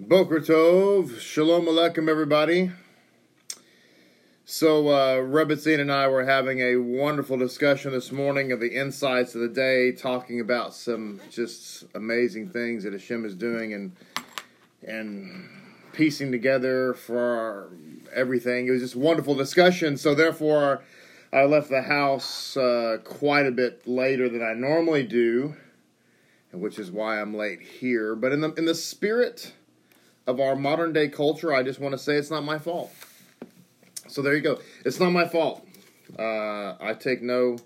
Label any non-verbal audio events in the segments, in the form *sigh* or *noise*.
Boker Tov, Shalom Aleichem, everybody. So, uh, and I were having a wonderful discussion this morning of the insights of the day, talking about some just amazing things that Hashem is doing and and piecing together for everything. It was just a wonderful discussion. So, therefore, I left the house uh, quite a bit later than I normally do, which is why I'm late here. But in the in the spirit of our modern day culture, I just want to say it's not my fault. So there you go. It's not my fault. Uh, I take no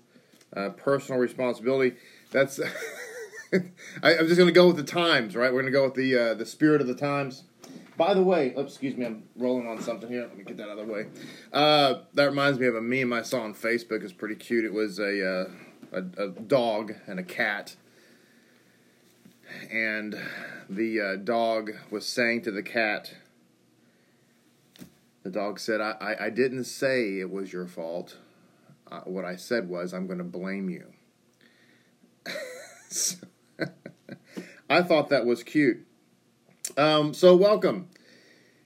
uh, personal responsibility. That's. *laughs* I, am just going to go with the times, right? We're going to go with the uh, the spirit of the times. By the way, excuse me, I'm rolling on something here. Let me get that out of the way. Uh, that reminds me of a meme I saw on Facebook. It's pretty cute. It was a, uh, a, a dog and a cat, and the uh, dog was saying to the cat, the dog said, I, I, I didn't say it was your fault. Uh, what I said was, I'm going to blame you. *laughs* so, *laughs* I thought that was cute. Um, so, welcome.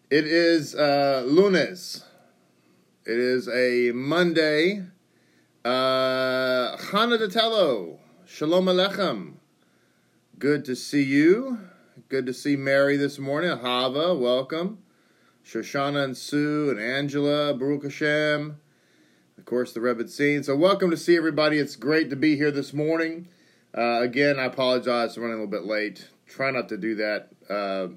It is uh, lunes. It is a Monday. Uh, Chana. Shalom Aleichem. Good to see you. Good to see Mary this morning. Hava, welcome. Shoshana and Sue and Angela, Baruch Hashem. Of course, the Rebbetzin. So, welcome to see everybody. It's great to be here this morning. Uh, again, I apologize for running a little bit late. Try not to do that. Uh,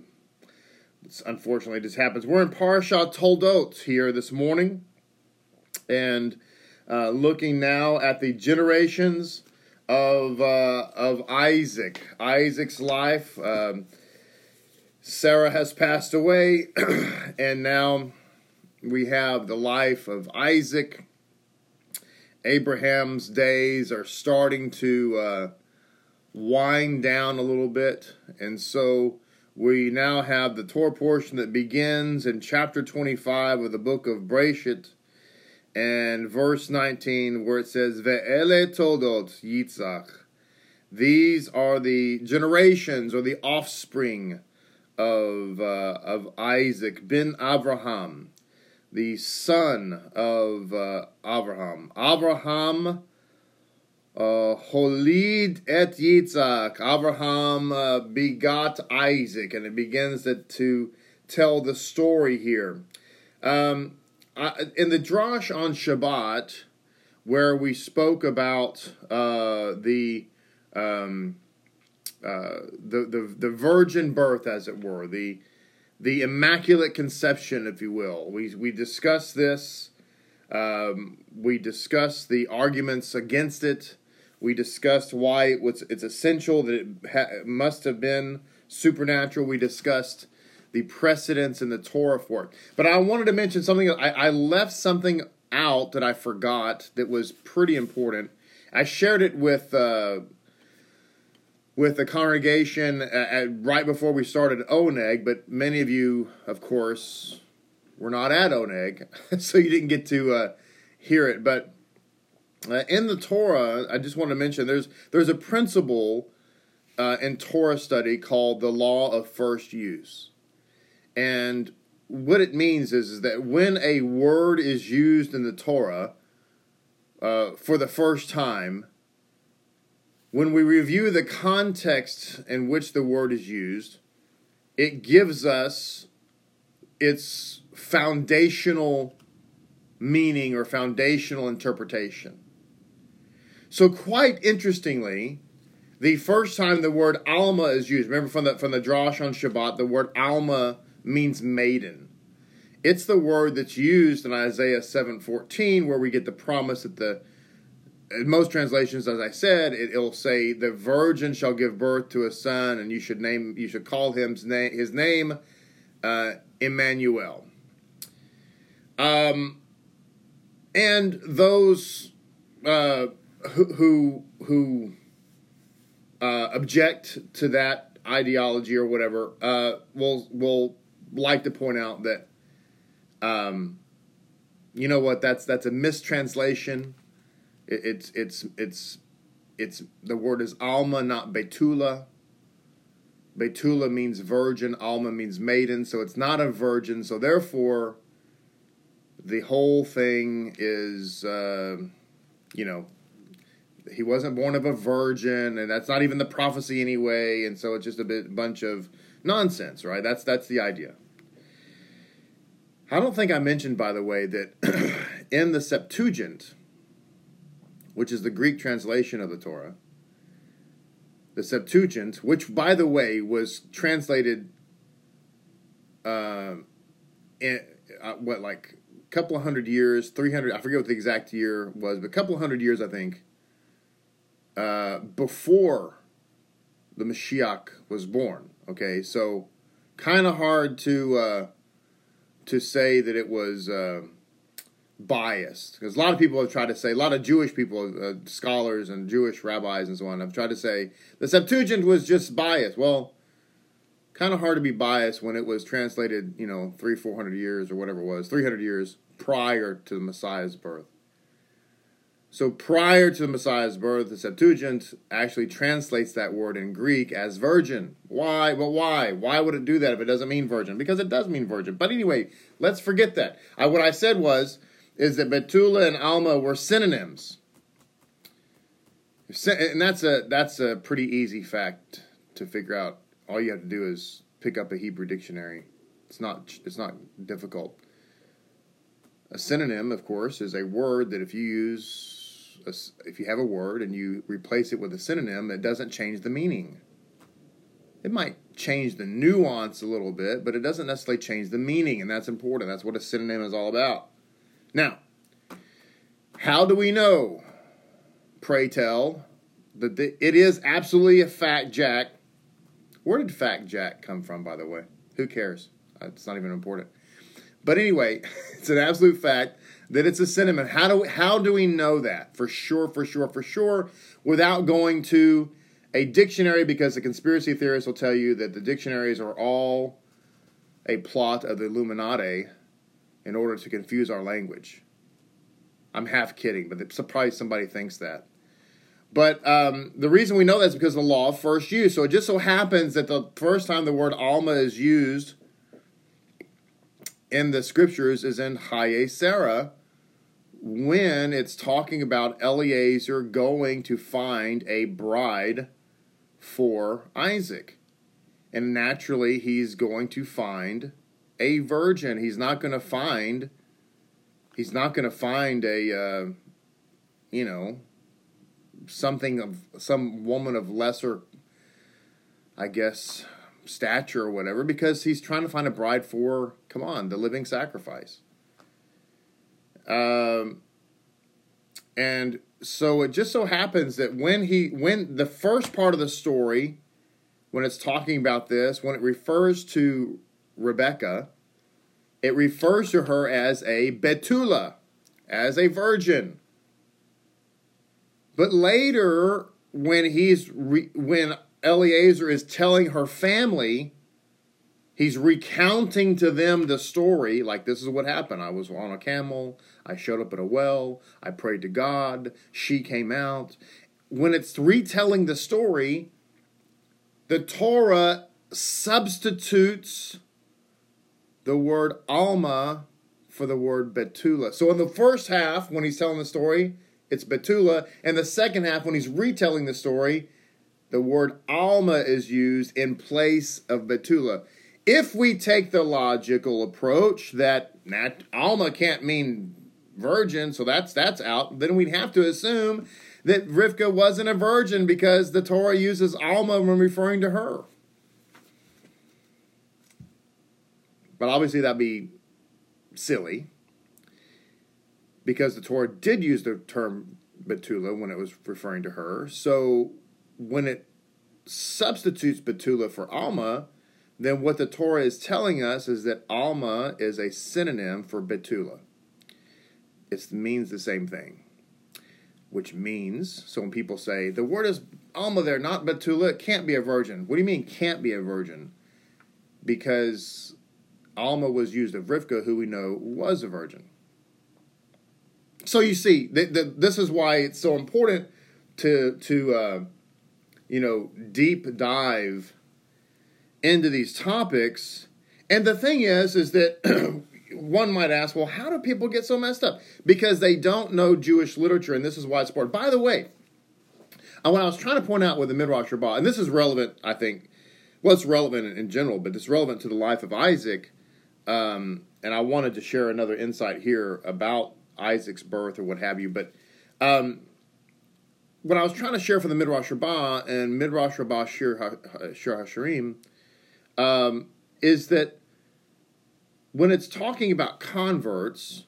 unfortunately, this happens. We're in Parsha Toldot here this morning, and uh, looking now at the generations of uh, of Isaac, Isaac's life. Um, Sarah has passed away, *clears throat* and now we have the life of Isaac. Abraham's days are starting to uh, wind down a little bit, and so we now have the Torah portion that begins in chapter 25 of the book of Breshit and verse 19, where it says, Ve'ele toldot Yitzchak. These are the generations or the offspring of uh, of Isaac bin Abraham, the son of uh, Abraham. Abraham uh, holid et Yitzhak. Abraham uh, begot Isaac, and it begins to, to tell the story here. Um, in the drash on Shabbat, where we spoke about uh, the um, uh, the, the the virgin birth, as it were, the the immaculate conception, if you will. We we discussed this. Um, we discussed the arguments against it. We discussed why it was it's essential that it ha- must have been supernatural. We discussed the precedents in the Torah for it. But I wanted to mention something. I, I left something out that I forgot that was pretty important. I shared it with uh, with the congregation at, at, right before we started Oneg, but many of you, of course, were not at Oneg, *laughs* so you didn't get to uh, hear it. But uh, in the Torah, I just want to mention there's there's a principle uh, in Torah study called the law of first use, and what it means is, is that when a word is used in the Torah uh, for the first time when we review the context in which the word is used, it gives us its foundational meaning or foundational interpretation. So, quite interestingly, the first time the word Alma is used, remember from the from the Drash on Shabbat, the word Alma means maiden. It's the word that's used in Isaiah 7:14 where we get the promise that the in most translations, as I said, it, will say the virgin shall give birth to a son, and you should name you should call him his name, his name uh, Emmanuel. Um, and those uh, who who, who uh, object to that ideology or whatever uh, will will like to point out that um, you know what that's that's a mistranslation it, it's it's it's it's the word is alma, not betula. Betula means virgin, Alma means maiden, so it's not a virgin. So therefore, the whole thing is, uh, you know, he wasn't born of a virgin, and that's not even the prophecy anyway. And so it's just a bit bunch of nonsense, right? That's that's the idea. I don't think I mentioned, by the way, that *clears throat* in the Septuagint, which is the Greek translation of the Torah, the Septuagint, which, by the way, was translated uh, in uh, what, like a couple of hundred years, 300, I forget what the exact year was, but a couple of hundred years, I think, uh, before the Mashiach was born. Okay, so kind of hard to uh, to say that it was uh, biased because a lot of people have tried to say a lot of Jewish people, uh, scholars and Jewish rabbis and so on, have tried to say the Septuagint was just biased. Well, kind of hard to be biased when it was translated, you know, three, four hundred years or whatever it was, three hundred years prior to the Messiah's birth. So prior to the Messiah's birth, the Septuagint actually translates that word in Greek as virgin. Why? But why? Why would it do that if it doesn't mean virgin? Because it does mean virgin. But anyway, let's forget that. I, what I said was is that Betula and Alma were synonyms. And that's a that's a pretty easy fact to figure out. All you have to do is pick up a Hebrew dictionary. It's not it's not difficult. A synonym, of course, is a word that if you use a, if you have a word and you replace it with a synonym, it doesn't change the meaning. It might change the nuance a little bit, but it doesn't necessarily change the meaning, and that's important. That's what a synonym is all about. Now, how do we know, pray tell, that the, it is absolutely a fact, Jack? Where did fact Jack come from, by the way? Who cares? It's not even important. But anyway, *laughs* it's an absolute fact that it's a sentiment. How do we, how do we know that for sure, for sure, for sure, without going to a dictionary? Because the conspiracy theorists will tell you that the dictionaries are all a plot of the Illuminati in order to confuse our language. I'm half kidding, but surprised somebody thinks that. But um, the reason we know that is because of the law of first use. So it just so happens that the first time the word Alma is used in the scriptures is in Haye Sarah when it's talking about Eliezer going to find a bride for Isaac. And naturally, he's going to find a virgin. He's not going to find. He's not going to find a, uh, you know, something of some woman of lesser, I guess, stature or whatever, because he's trying to find a bride for, come on, the living sacrifice. Um, and so it just so happens that when he, when the first part of the story, when it's talking about this, when it refers to Rebecca, it refers to her as a Betula, as a virgin. But later, when he's re- when Eliezer is telling her family, he's recounting to them the story like this is what happened. I was on a camel. I showed up at a well. I prayed to God. She came out. When it's retelling the story, the Torah substitutes the word Alma for the word Betula. So in the first half, when he's telling the story, it's Betula. And the second half, when he's retelling the story, the word Alma is used in place of Betula. If we take the logical approach that Nat, Alma can't mean virgin, so that's that's out, then we'd have to assume that Rivka wasn't a virgin because the Torah uses Alma when referring to her. But obviously, that'd be silly because the Torah did use the term Betula when it was referring to her. So when it substitutes Betula for Alma, then what the Torah is telling us is that Alma is a synonym for Betula. It means the same thing, which means, so when people say, the word is Alma there, not Betula, it can't be a virgin. What do you mean can't be a virgin? Because Alma was used of Rivka, who we know was a virgin. So you see, th- th- this is why it's so important to to uh, you know deep dive into these topics. And the thing is, is that *clears throat* one might ask, well, how do people get so messed up? Because they don't know Jewish literature, and this is why it's important. By the way, uh, what I was trying to point out with the Midrash Rabbah, and this is relevant, I think, well, it's relevant in, in general, but it's relevant to the life of Isaac. Um, and I wanted to share another insight here about Isaac's birth or what have you. But um, what I was trying to share from the Midrash Rabbah and Midrash Rabbah Shir, Shir HaShirim um, is that when it's talking about converts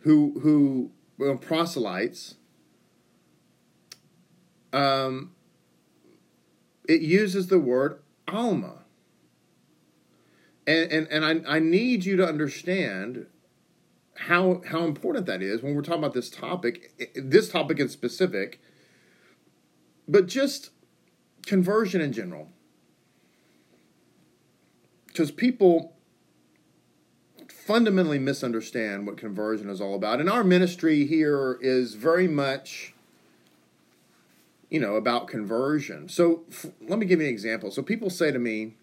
who who well, proselytes, um, it uses the word alma. And, and, and I, I need you to understand how how important that is when we're talking about this topic, this topic in specific, but just conversion in general. Because people fundamentally misunderstand what conversion is all about. And our ministry here is very much, you know, about conversion. So f- let me give you an example. So people say to me,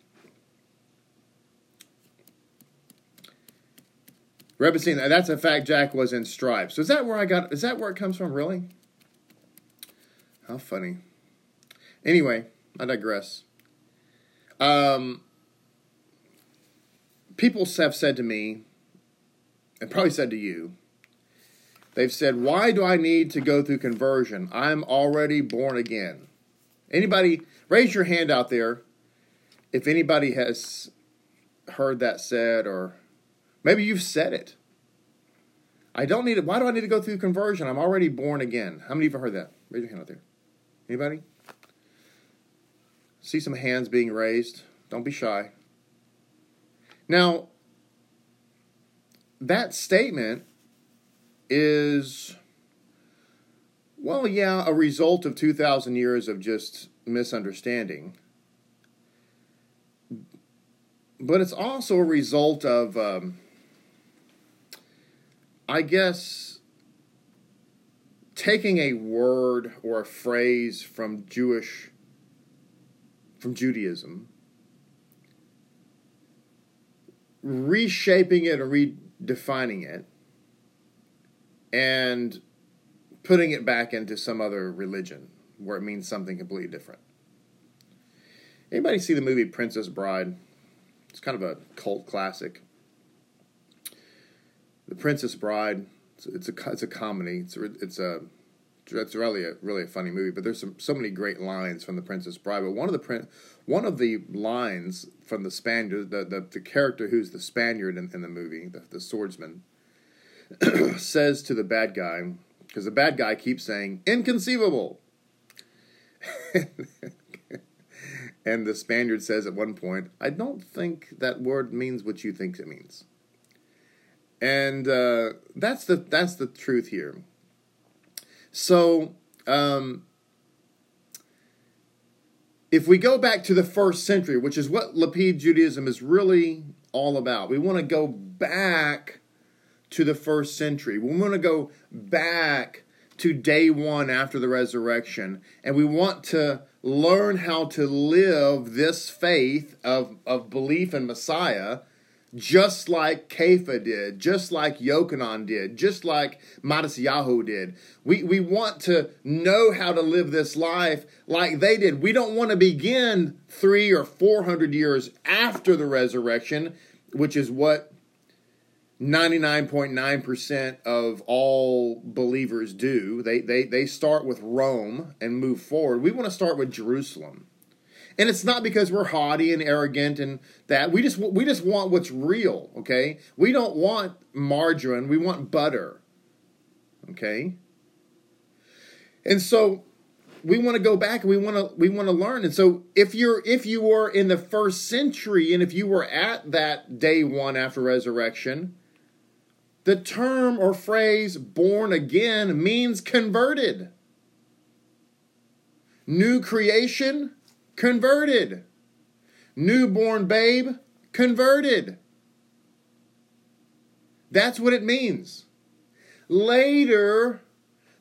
Rebbetzin, that's a fact Jack was in stripes. So is that where I got, is that where it comes from, really? How funny. Anyway, I digress. Um, people have said to me, and probably said to you, they've said, Why do I need to go through conversion? I'm already born again. Anybody, raise your hand out there if anybody has heard that said, or maybe you've said it. I don't need it. Why do I need to go through conversion? I'm already born again. How many of you have heard that? Raise your hand out there. Anybody? See some hands being raised. Don't be shy. Now, that statement is, well, yeah, a result of 2,000 years of just misunderstanding. But it's also a result of, um, I guess, taking a word or a phrase from Jewish, from Judaism, reshaping it and redefining it, and putting it back into some other religion where it means something completely different. Anybody see the movie Princess Bride? It's kind of a cult classic. The Princess Bride. It's, a it's a comedy. It's a, it's a it's really a really a funny movie. But there's some so many great lines from the Princess Bride. But one of the print one of the lines from the Spaniard, the the, the character who's the Spaniard in, in the movie, the, the swordsman, *clears throat* says to the bad guy because the bad guy keeps saying inconceivable. *laughs* and the Spaniard says at one point, I don't think that word means what you think it means. And uh, that's the that's the truth here. So, um, if we go back to the first century, which is what Lapid Judaism is really all about, we want to go back to the first century. We want to go back to day one after the resurrection, and we want to learn how to live this faith of, of belief in Messiah just like Kepha did, just like Yochanan did, just like Matisyahu did. We, we want to know how to live this life like they did. We don't want to begin three or four hundred years after the resurrection, which is what 99.9% of all believers do. They, they, they start with Rome and move forward. We want to start with Jerusalem. And it's not because we're haughty and arrogant and that. We just we just want what's real, okay? We don't want margarine, we want butter. Okay? And so we want to go back and we want to we want to learn. And so if you're if you were in the first century and if you were at that day 1 after resurrection, the term or phrase born again means converted. New creation converted. Newborn babe, converted. That's what it means. Later,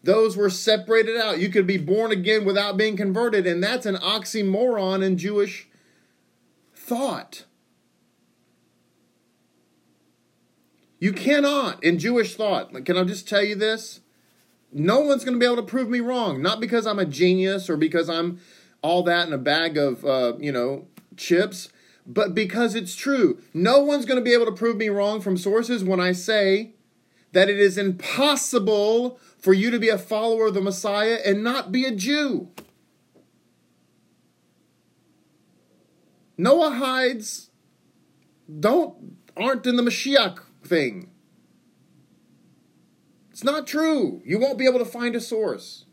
those were separated out. You could be born again without being converted, and that's an oxymoron in Jewish thought. You cannot, in Jewish thought, can I just tell you this? No one's going to be able to prove me wrong. Not because I'm a genius or because I'm all that in a bag of, uh, you know, chips, but because it's true. No one's going to be able to prove me wrong from sources when I say that it is impossible for you to be a follower of the Messiah and not be a Jew. Noahides don't aren't in the Mashiach thing. It's not true. You won't be able to find a source.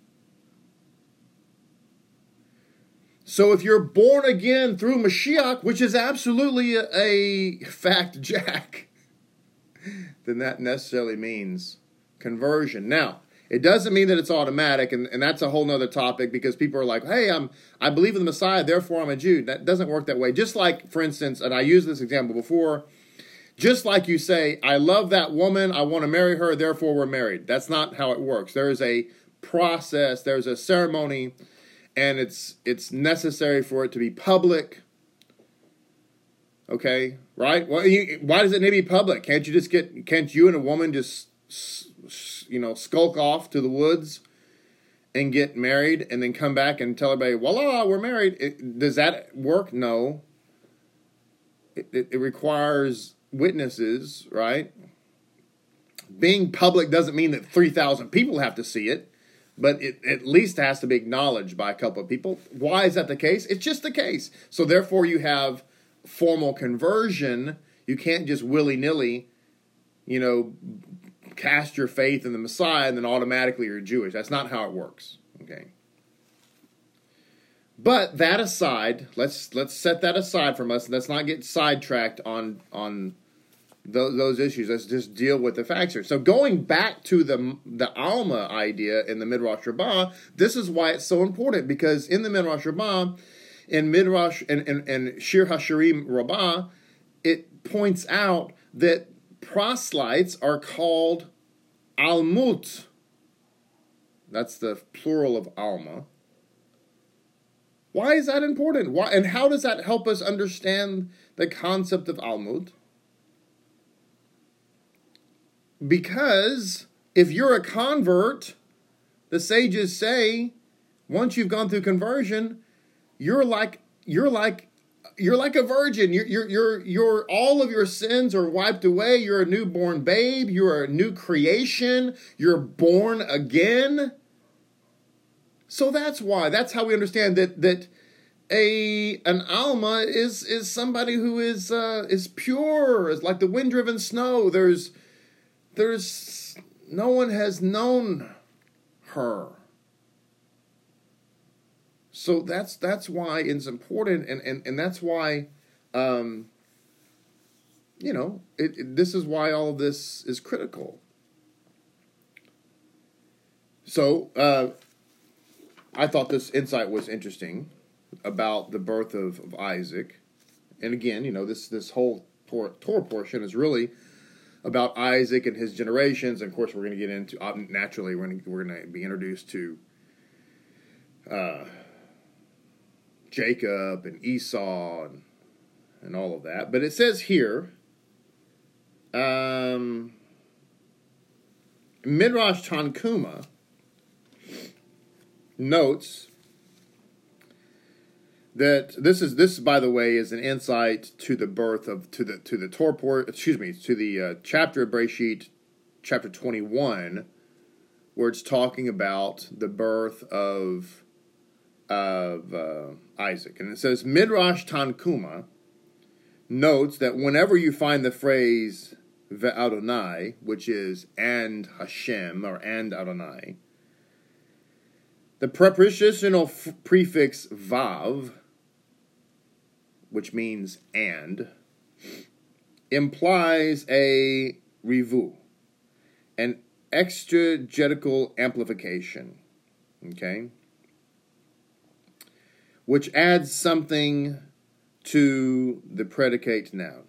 So if you're born again through Mashiach, which is absolutely a, a fact, *laughs* Jack, then that necessarily means conversion. Now, it doesn't mean that it's automatic, and, and that's a whole nother topic because people are like, hey, I'm I believe in the Messiah, therefore I'm a Jew. That doesn't work that way. Just like, for instance, and I used this example before, just like you say, I love that woman, I want to marry her, therefore we're married. That's not how it works. There is a process, there's a ceremony and it's it's necessary for it to be public. Okay, right? Why does it need to be public? Can't you just get? Can't you and a woman just you know skulk off to the woods and get married and then come back and tell everybody, voila, we're married? It, does that work? No. It, it, it requires witnesses, right? Being public doesn't mean that 3,000 people have to see it but it at least has to be acknowledged by a couple of people. Why is that the case? It's just the case. So therefore, you have formal conversion. You can't just willy nilly, you know, cast your faith in the Messiah and then automatically you're Jewish. That's not how it works. Okay. But that aside, let's let's set that aside from us. Let's not get sidetracked on on those, those issues. Let's just deal with the facts here. So going back to the the Alma idea in the Midrash Rabbah, this is why it's so important because in the Midrash Rabbah, in Midrash and in, in Shir Hashirim Rabbah, it points out that proselytes are called almut. That's the plural of alma. Why is that important? Why and how does that help us understand the concept of almut? Because if you're a convert, the sages say, once you've gone through conversion, you're like you're like you're like a virgin. You're, you're, you're, you're, all of your sins are wiped away. You're a newborn babe. You're a new creation. You're born again. So that's why. That's how we understand that that a an alma is is somebody who is uh, is pure, is like the wind driven snow. There's there's no one has known her. So that's that's why it's important, and and, and that's why, um, you know, it, it, this is why all of this is critical. So uh, I thought this insight was interesting about the birth of, of Isaac, and again, you know, this this whole Torah portion is really about Isaac and his generations. And of course, we're going to get into naturally we're going to, we're to be introduced to uh, Jacob and Esau and and all of that. But it says here, um, Midrash Tanhuma notes that this is this by the way is an insight to the birth of to the to the Torpor excuse me to the uh, chapter of Breshit chapter 21 where it's talking about the birth of of uh, Isaac. And it says Midrash Tanhuma notes that whenever you find the phrase Ve'adonai which is and Hashem or and Adonai the prepositional f- prefix vav which means and, implies a revu, an exegetical amplification, okay, which adds something to the predicate noun.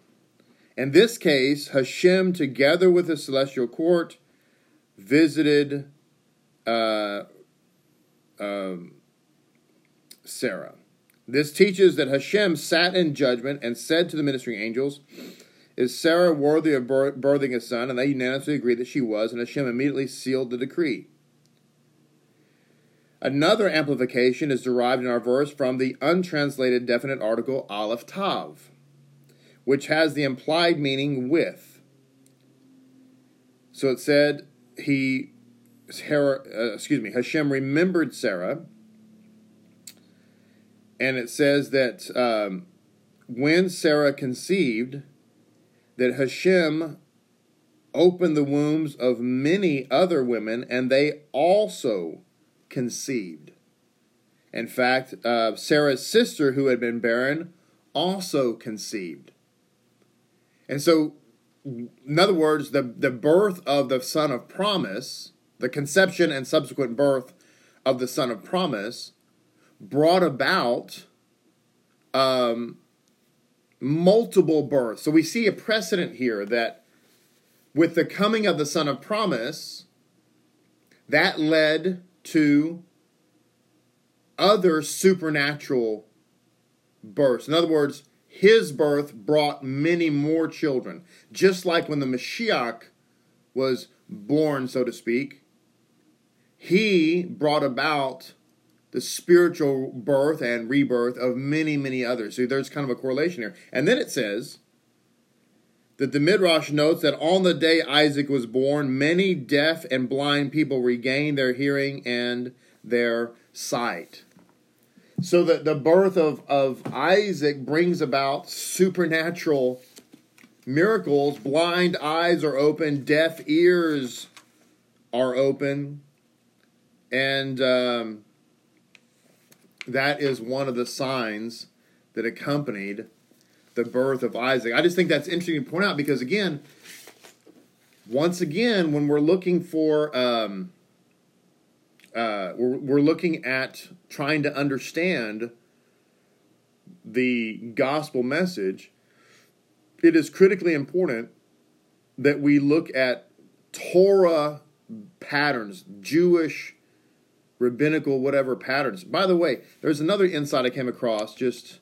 In this case, Hashem, together with the celestial court, visited uh, um, Sarah. This teaches that Hashem sat in judgment and said to the ministering angels, Is Sarah worthy of birthing a son? And they unanimously agreed that she was, and Hashem immediately sealed the decree. Another amplification is derived in our verse from the untranslated definite article Aleph Tav, which has the implied meaning with. So it said, He, uh, excuse me, Hashem remembered Sarah and it says that um, when Sarah conceived, that Hashem opened the wombs of many other women, and they also conceived. In fact, uh, Sarah's sister, who had been barren, also conceived. And so, in other words, the, the birth of the son of promise, the conception and subsequent birth of the son of promise, brought about um, multiple births. So we see a precedent here that with the coming of the Son of Promise, that led to other supernatural births. In other words, his birth brought many more children. Just like when the Mashiach was born, so to speak, he brought about the spiritual birth and rebirth of many, many others. So there's kind of a correlation here. And then it says that the Midrash notes that on the day Isaac was born, many deaf and blind people regained their hearing and their sight. So that the birth of, of Isaac brings about supernatural miracles. Blind eyes are open, deaf ears are open, and um, that is one of the signs that accompanied the birth of Isaac. I just think that's interesting to point out because, again, once again, when we're looking for, um, uh, we're, we're looking at trying to understand the gospel message, it is critically important that we look at Torah patterns, Jewish rabbinical whatever patterns. By the way, there's another insight I came across just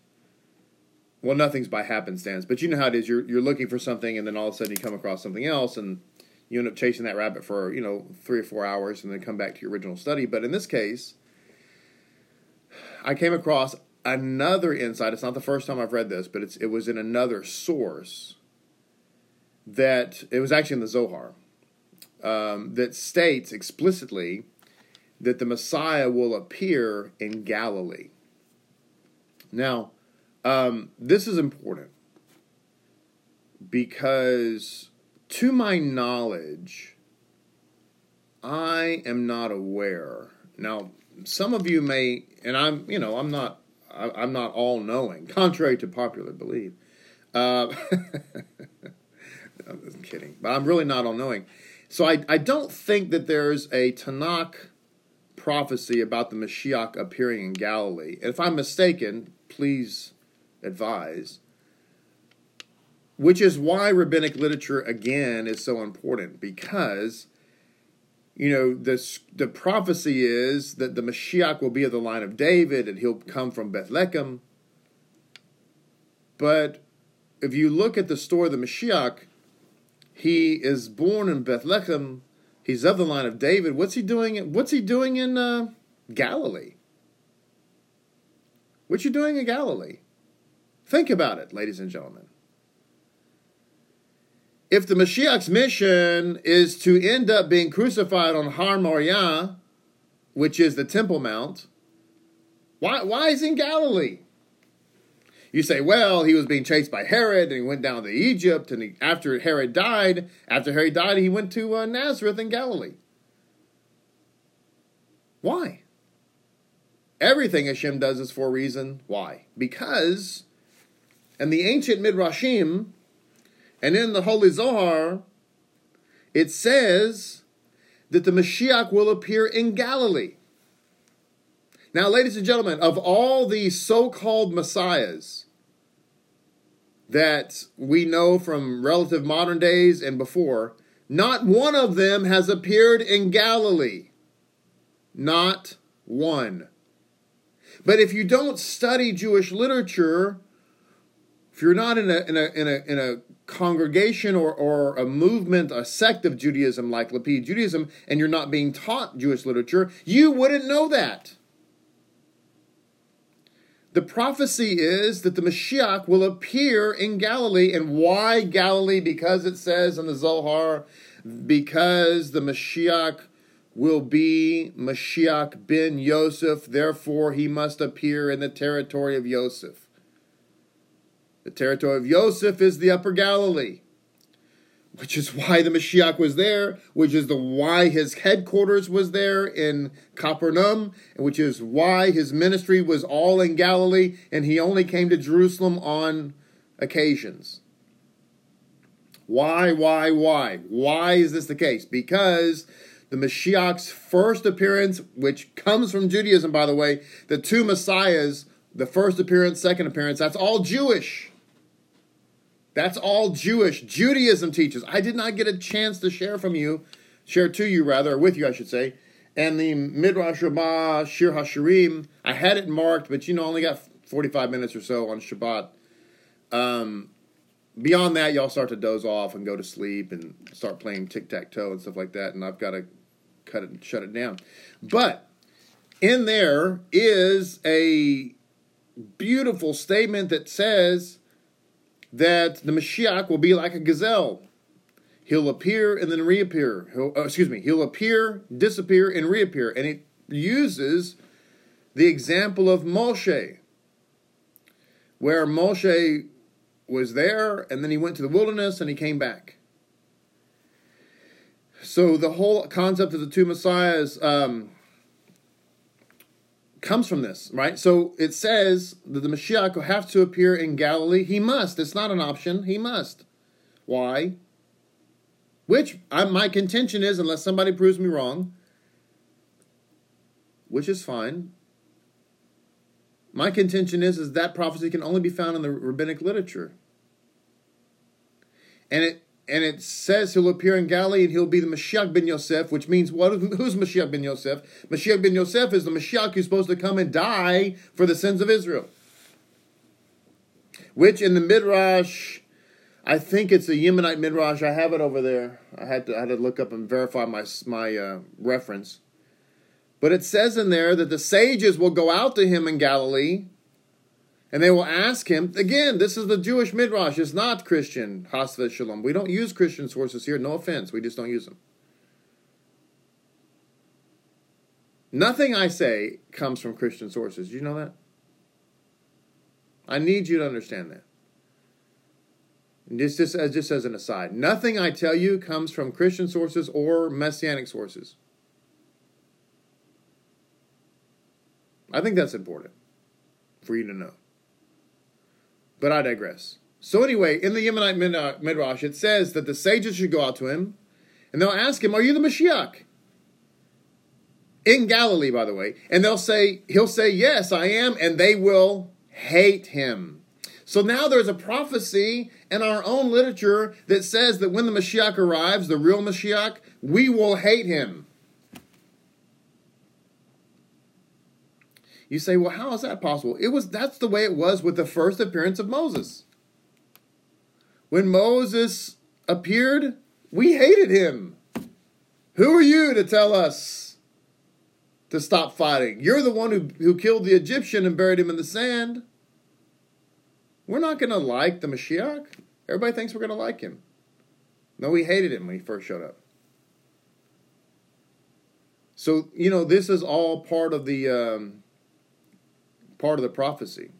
well, nothing's by happenstance, but you know how it is. You're you're looking for something, and then all of a sudden you come across something else, and you end up chasing that rabbit for you know three or four hours, and then come back to your original study. But in this case, I came across another insight. It's not the first time I've read this, but it's it was in another source that it was actually in the Zohar um, that states explicitly that the Messiah will appear in Galilee. Now, um, this is important because, to my knowledge, I am not aware. Now, some of you may, and I'm, you know, I'm not, I, am not all knowing, *laughs* contrary to popular belief. Uh, *laughs* I'm kidding, but I'm really not all knowing. So I, I don't think that there's a Tanakh prophecy about the Mashiach appearing in Galilee. If I'm mistaken, please advise. Which is why rabbinic literature again is so important because you know this the prophecy is that the Mashiach will be of the line of David and he'll come from Bethlehem. But if you look at the story of the Mashiach, he is born in Bethlehem He's of the line of David. What's he doing? What's he doing in uh, Galilee? What you doing in Galilee? Think about it, ladies and gentlemen. If the Mashiach's mission is to end up being crucified on Har Moriah, which is the Temple Mount, why, why is he in Galilee? You say, well, he was being chased by Herod and he went down to Egypt. And he, after Herod died, after Herod died, he went to uh, Nazareth in Galilee. Why? Everything Hashem does is for a reason. Why? Because in the ancient Midrashim and in the Holy Zohar, it says that the Mashiach will appear in Galilee. Now, ladies and gentlemen, of all these so called messiahs that we know from relative modern days and before, not one of them has appeared in Galilee. Not one. But if you don't study Jewish literature, if you're not in a in a in a in a congregation or, or a movement, a sect of Judaism like Lapid Judaism, and you're not being taught Jewish literature, you wouldn't know that. The prophecy is that the Mashiach will appear in Galilee. And why Galilee? Because it says in the Zohar, because the Mashiach will be Mashiach ben Yosef, therefore he must appear in the territory of Yosef. The territory of Yosef is the Upper Galilee, which is why the Mashiach was there, which is the why his headquarters was there in Capernaum, and which is why his ministry was all in Galilee, and he only came to Jerusalem on occasions. Why, why, why? Why is this the case? Because the Mashiach's first appearance, which comes from Judaism, by the way, the two Messiahs, the first appearance, second appearance, that's all Jewish. That's all Jewish. Judaism teaches. I did not get a chance to share from you, share to you rather, or with you, I should say. And the Midrash Rabbah Shir HaShirim, I had it marked, but you know, I only got 45 minutes or so on Shabbat. Um, beyond that, y'all start to doze off and go to sleep and start playing tic tac toe and stuff like that. And I've got to cut it and shut it down. But in there is a beautiful statement that says that the Mashiach will be like a gazelle. He'll appear and then reappear. He'll, uh, excuse me, he'll appear, disappear, and reappear. And it uses the example of Moshe, where Moshe was there and then he went to the wilderness and he came back. So the whole concept of the two messiahs um, comes from this, right? So it says that the Mashiach will have to appear in Galilee. He must. It's not an option. He must. Why? Which I, my contention is, unless somebody proves me wrong, which is fine. My contention is, is that prophecy can only be found in the rabbinic literature. And it and it says he'll appear in Galilee and he'll be the Mashiach ben Yosef, which means what? Who's Mashiach ben Yosef? Mashiach ben Yosef is the Mashiach who's supposed to come and die for the sins of Israel. Which in the Midrash, I think it's a Yemenite Midrash. I have it over there. I had to I had to look up and verify my my uh, reference. But it says in there that the sages will go out to him in Galilee and they will ask him, again, this is the Jewish Midrash, it's not Christian, Hasva Shalom. We don't use Christian sources here, no offense, we just don't use them. Nothing I say comes from Christian sources. You know that? I need you to understand that. Just, just, as, just as an aside, nothing I tell you comes from Christian sources or Messianic sources. I think that's important for you to know. But I digress. So anyway, in the Yemenite uh, Midrash, it says that the sages should go out to him, and they'll ask him, "Are you the Mashiach?" In Galilee, by the way, and they'll say, he'll say, "Yes, I am," and they will hate him. So now there's a prophecy in our own literature that says that when the Mashiach arrives, the real Mashiach, we will hate him. You say, well, how is that possible? It was that's the way it was with the first appearance of Moses. When Moses appeared, we hated him. Who are you to tell us to stop fighting? You're the one who, who killed the Egyptian and buried him in the sand. We're not going to like the Mashiach. Everybody thinks we're going to like him. No, we hated him when he first showed up. So, you know, this is all part of the um, part of the prophecy.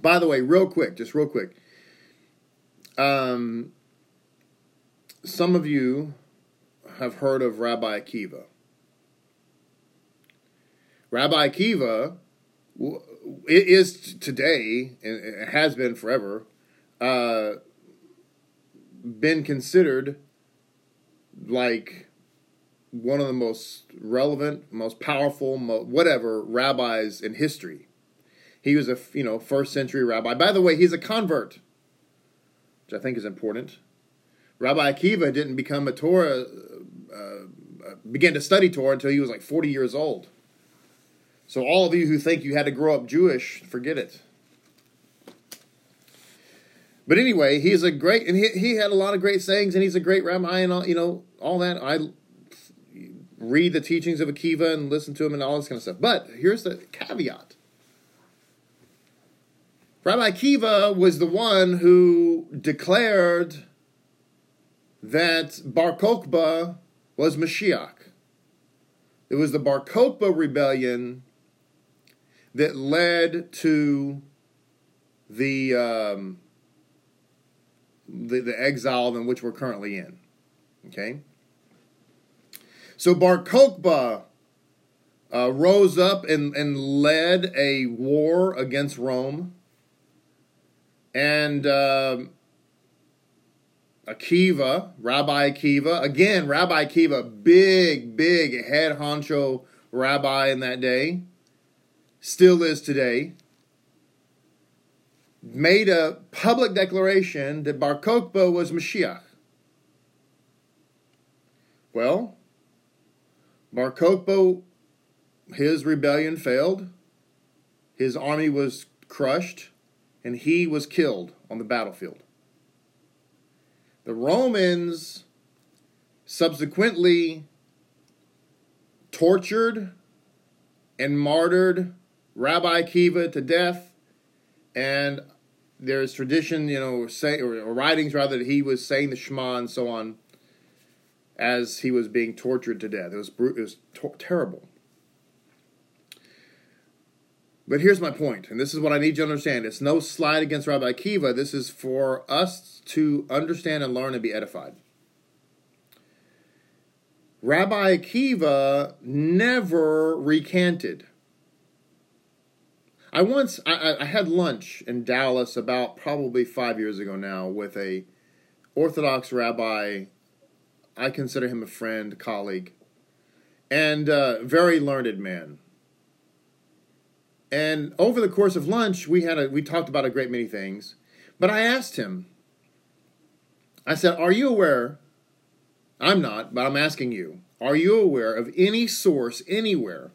By the way, real quick, just real quick. Um, some of you have heard of Rabbi Akiva. Rabbi Akiva is today, and has been forever, uh, been considered like one of the most relevant, most powerful, whatever rabbis in history. He was a you know first century rabbi. By the way, he's a convert, which I think is important. Rabbi Akiva didn't become a Torah, uh, uh, began to study Torah until he was like forty years old. So all of you who think you had to grow up Jewish, forget it. But anyway, he's a great, and he, he had a lot of great sayings, and he's a great rabbi, and all, you know all that. I read the teachings of Akiva and listen to him and all this kind of stuff. But here's the caveat: Rabbi Akiva was the one who declared that Bar Kokhba was Mashiach. It was the Bar Kokhba rebellion that led to the um, the, the exile in which we're currently in. Okay? So Bar Kokhba uh, rose up and, and led a war against Rome. And uh, Akiva, Rabbi Akiva, again, Rabbi Akiva, big, big head honcho rabbi in that day, still is today made a public declaration that Bar Kokhba was Mashiach. Well, Bar Kokhba, his rebellion failed, his army was crushed, and he was killed on the battlefield. The Romans subsequently tortured and martyred Rabbi Kiva to death, and there's tradition, you know, say or, writings rather that he was saying the Shema and so on as he was being tortured to death. It was it was terrible. But here's my point, and this is what I need you to understand. It's no slide against Rabbi Akiva. This is for us to understand and learn and be edified. Rabbi Akiva never recanted. I once I, I had lunch in Dallas about probably five years ago now with a Orthodox rabbi. I consider him a friend, colleague, and uh, very learned man. And over the course of lunch, we had a we talked about a great many things. But I asked him. I said, "Are you aware?" I'm not, but I'm asking you. Are you aware of any source anywhere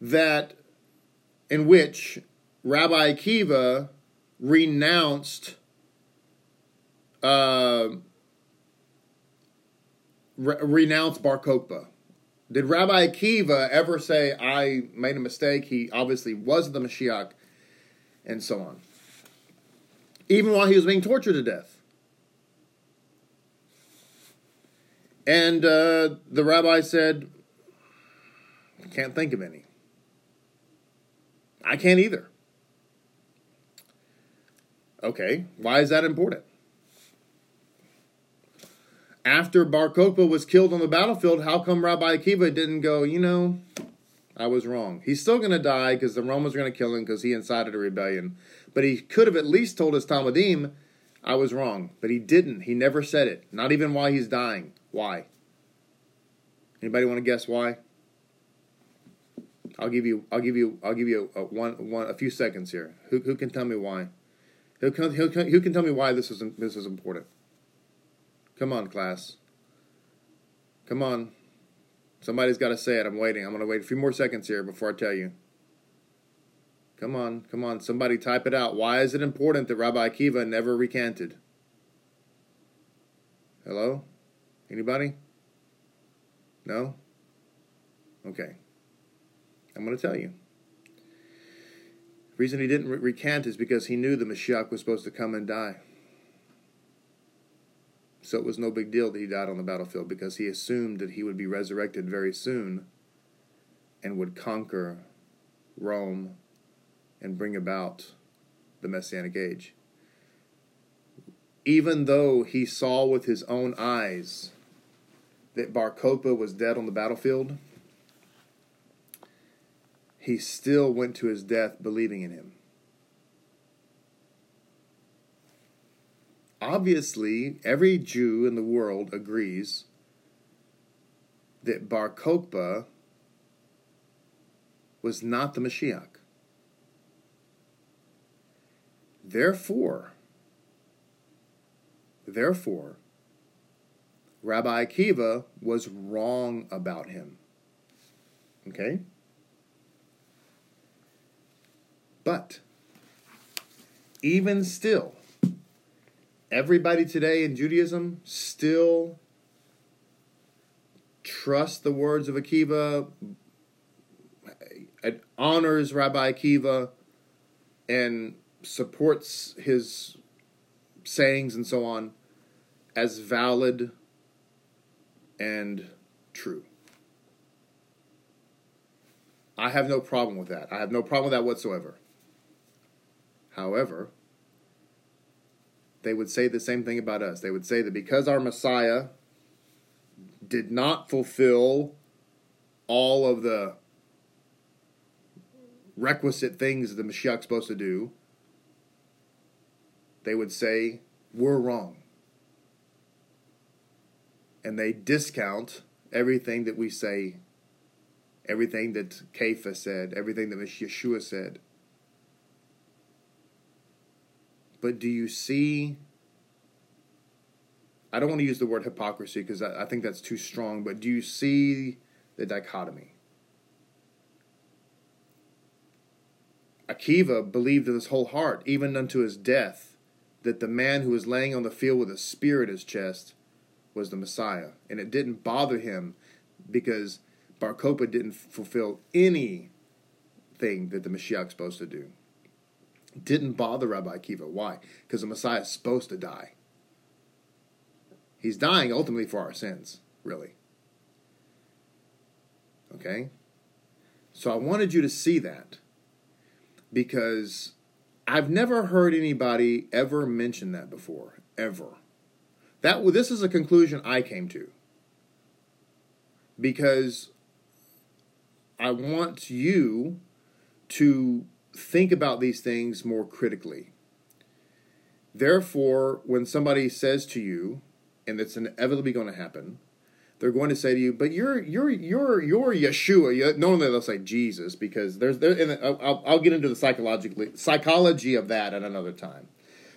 that in which Rabbi Akiva renounced uh, re- renounced Bar Kokhba. Did Rabbi Akiva ever say, I made a mistake? He obviously wasn't the Mashiach, and so on. Even while he was being tortured to death. And uh, the rabbi said, Can't think of any. I can't either. Okay, why is that important? After Bar Kokhba was killed on the battlefield, how come Rabbi Akiva didn't go, you know, I was wrong? He's still going to die because the Romans are going to kill him because he incited a rebellion. But he could have at least told his Talmidim, I was wrong. But he didn't. He never said it. Not even while he's dying. Why? Anybody want to guess why? I'll give you. I'll give you. I'll give you a, one. One. A few seconds here. Who, who can tell me why? Who can, who, can, who can tell me why this is this is important? Come on, class. Come on. Somebody's got to say it. I'm waiting. I'm going to wait a few more seconds here before I tell you. Come on, come on. Somebody type it out. Why is it important that Rabbi Akiva never recanted? Hello? Anybody? No? Okay. I'm going to tell you. The reason he didn't re- recant is because he knew the Mashiach was supposed to come and die. So it was no big deal that he died on the battlefield because he assumed that he would be resurrected very soon and would conquer Rome and bring about the Messianic age. Even though he saw with his own eyes that Bar Kokhba was dead on the battlefield, he still went to his death believing in him. Obviously, every Jew in the world agrees that Bar Kokhba was not the Mashiach. Therefore, therefore, Rabbi Akiva was wrong about him. Okay? But even still, everybody today in Judaism still trusts the words of Akiva, uh, honors Rabbi Akiva, and supports his sayings and so on as valid and true. I have no problem with that. I have no problem with that whatsoever. However, they would say the same thing about us. They would say that because our Messiah did not fulfill all of the requisite things the Mashiach's supposed to do, they would say, we're wrong. And they discount everything that we say, everything that Kepha said, everything that Yeshua said. But do you see? I don't want to use the word hypocrisy because I, I think that's too strong, but do you see the dichotomy? Akiva believed in his whole heart, even unto his death, that the man who was laying on the field with a spear at his chest was the Messiah. And it didn't bother him because Bar didn't fulfill anything that the Mashiach is supposed to do. Didn't bother Rabbi Akiva. Why? Because the Messiah is supposed to die. He's dying ultimately for our sins, really. Okay? So I wanted you to see that because I've never heard anybody ever mention that before, ever. That this is a conclusion I came to because I want you to think about these things more critically. Therefore, when somebody says to you, and it's inevitably going to happen, they're going to say to you, "But you're you're you're you're Yeshua." Normally they'll say Jesus because there's there. And I'll, I'll get into the psychologically psychology of that at another time.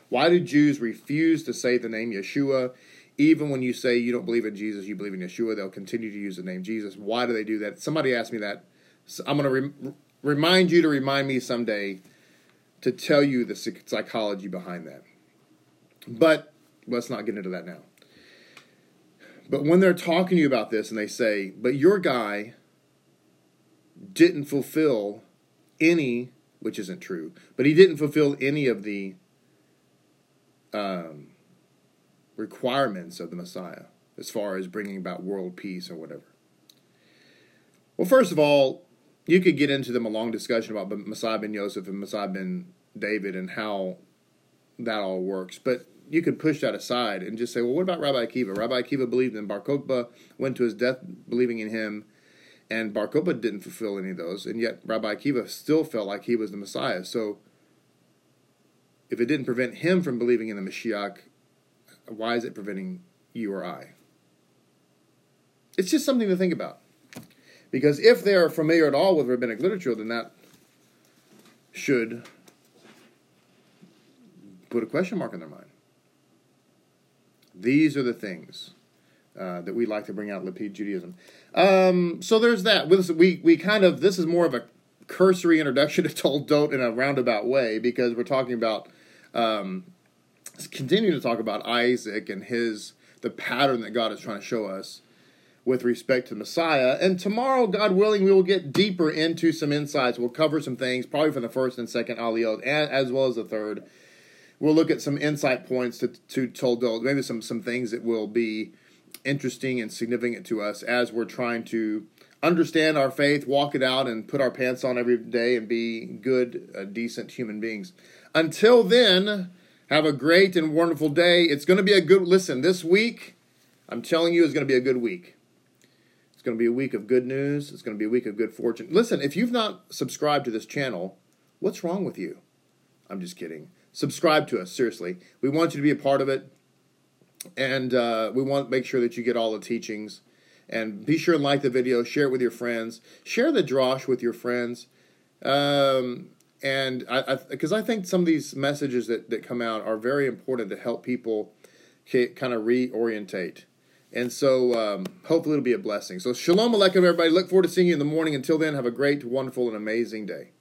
Why do Jews refuse to say the name Yeshua? Even when you say you don't believe in Jesus, you believe in Yeshua, they'll continue to use the name Jesus. Why do they do that? Somebody asked me that. So I'm going to re- remind you to remind me someday to tell you the psychology behind that. But let's not get into that now. But when they're talking to you about this and they say, but your guy didn't fulfill any, which isn't true, but he didn't fulfill any of the um, requirements of the Messiah as far as bringing about world peace or whatever. Well, first of all, you could get into them a long discussion about Messiah ben Yosef and Messiah ben David and how that all works. But you could push that aside and just say, well, what about Rabbi Akiva? Rabbi Akiva believed in Bar Kokhba, went to his death believing in him, and Bar Kokhba didn't fulfill any of those, and yet Rabbi Akiva still felt like he was the Messiah. So if it didn't prevent him from believing in the Mashiach, why is it preventing you or I? It's just something to think about. Because if they are familiar at all with rabbinic literature, then that should put a question mark in their mind. These are the things uh, that we like to bring out Lapid Judaism. Um, so there's that. We, we kind of, this is more of a cursory introduction *laughs* to Toldot in a roundabout way because we're talking about, um, continuing to talk about Isaac and his, the pattern that God is trying to show us with respect to Messiah. And tomorrow, God willing, we will get deeper into some insights. We'll cover some things, probably from the first and second Aliyot, as well as the third. We'll look at some insight points to, to Toldot, maybe some, some things that will be interesting and significant to us as we're trying to understand our faith, walk it out, and put our pants on every day and be good, uh, decent human beings. Until then, have a great and wonderful day. It's going to be a good listen. This week, I'm telling you, is going to be a good week. It's going to be a week of good news. It's going to be a week of good fortune. Listen, if you've not subscribed to this channel, what's wrong with you? I'm just kidding. Subscribe to us, seriously. We want you to be a part of it. And uh, we want to make sure that you get all the teachings. And be sure and like the video, share it with your friends, share the drosh with your friends. Um, and because I, I, think some of these messages that, that come out are very important to help people kind of reorientate and so um, hopefully it'll be a blessing. So shalom aleichem, everybody. Look forward to seeing you in the morning. Until then, have a great, wonderful, and amazing day.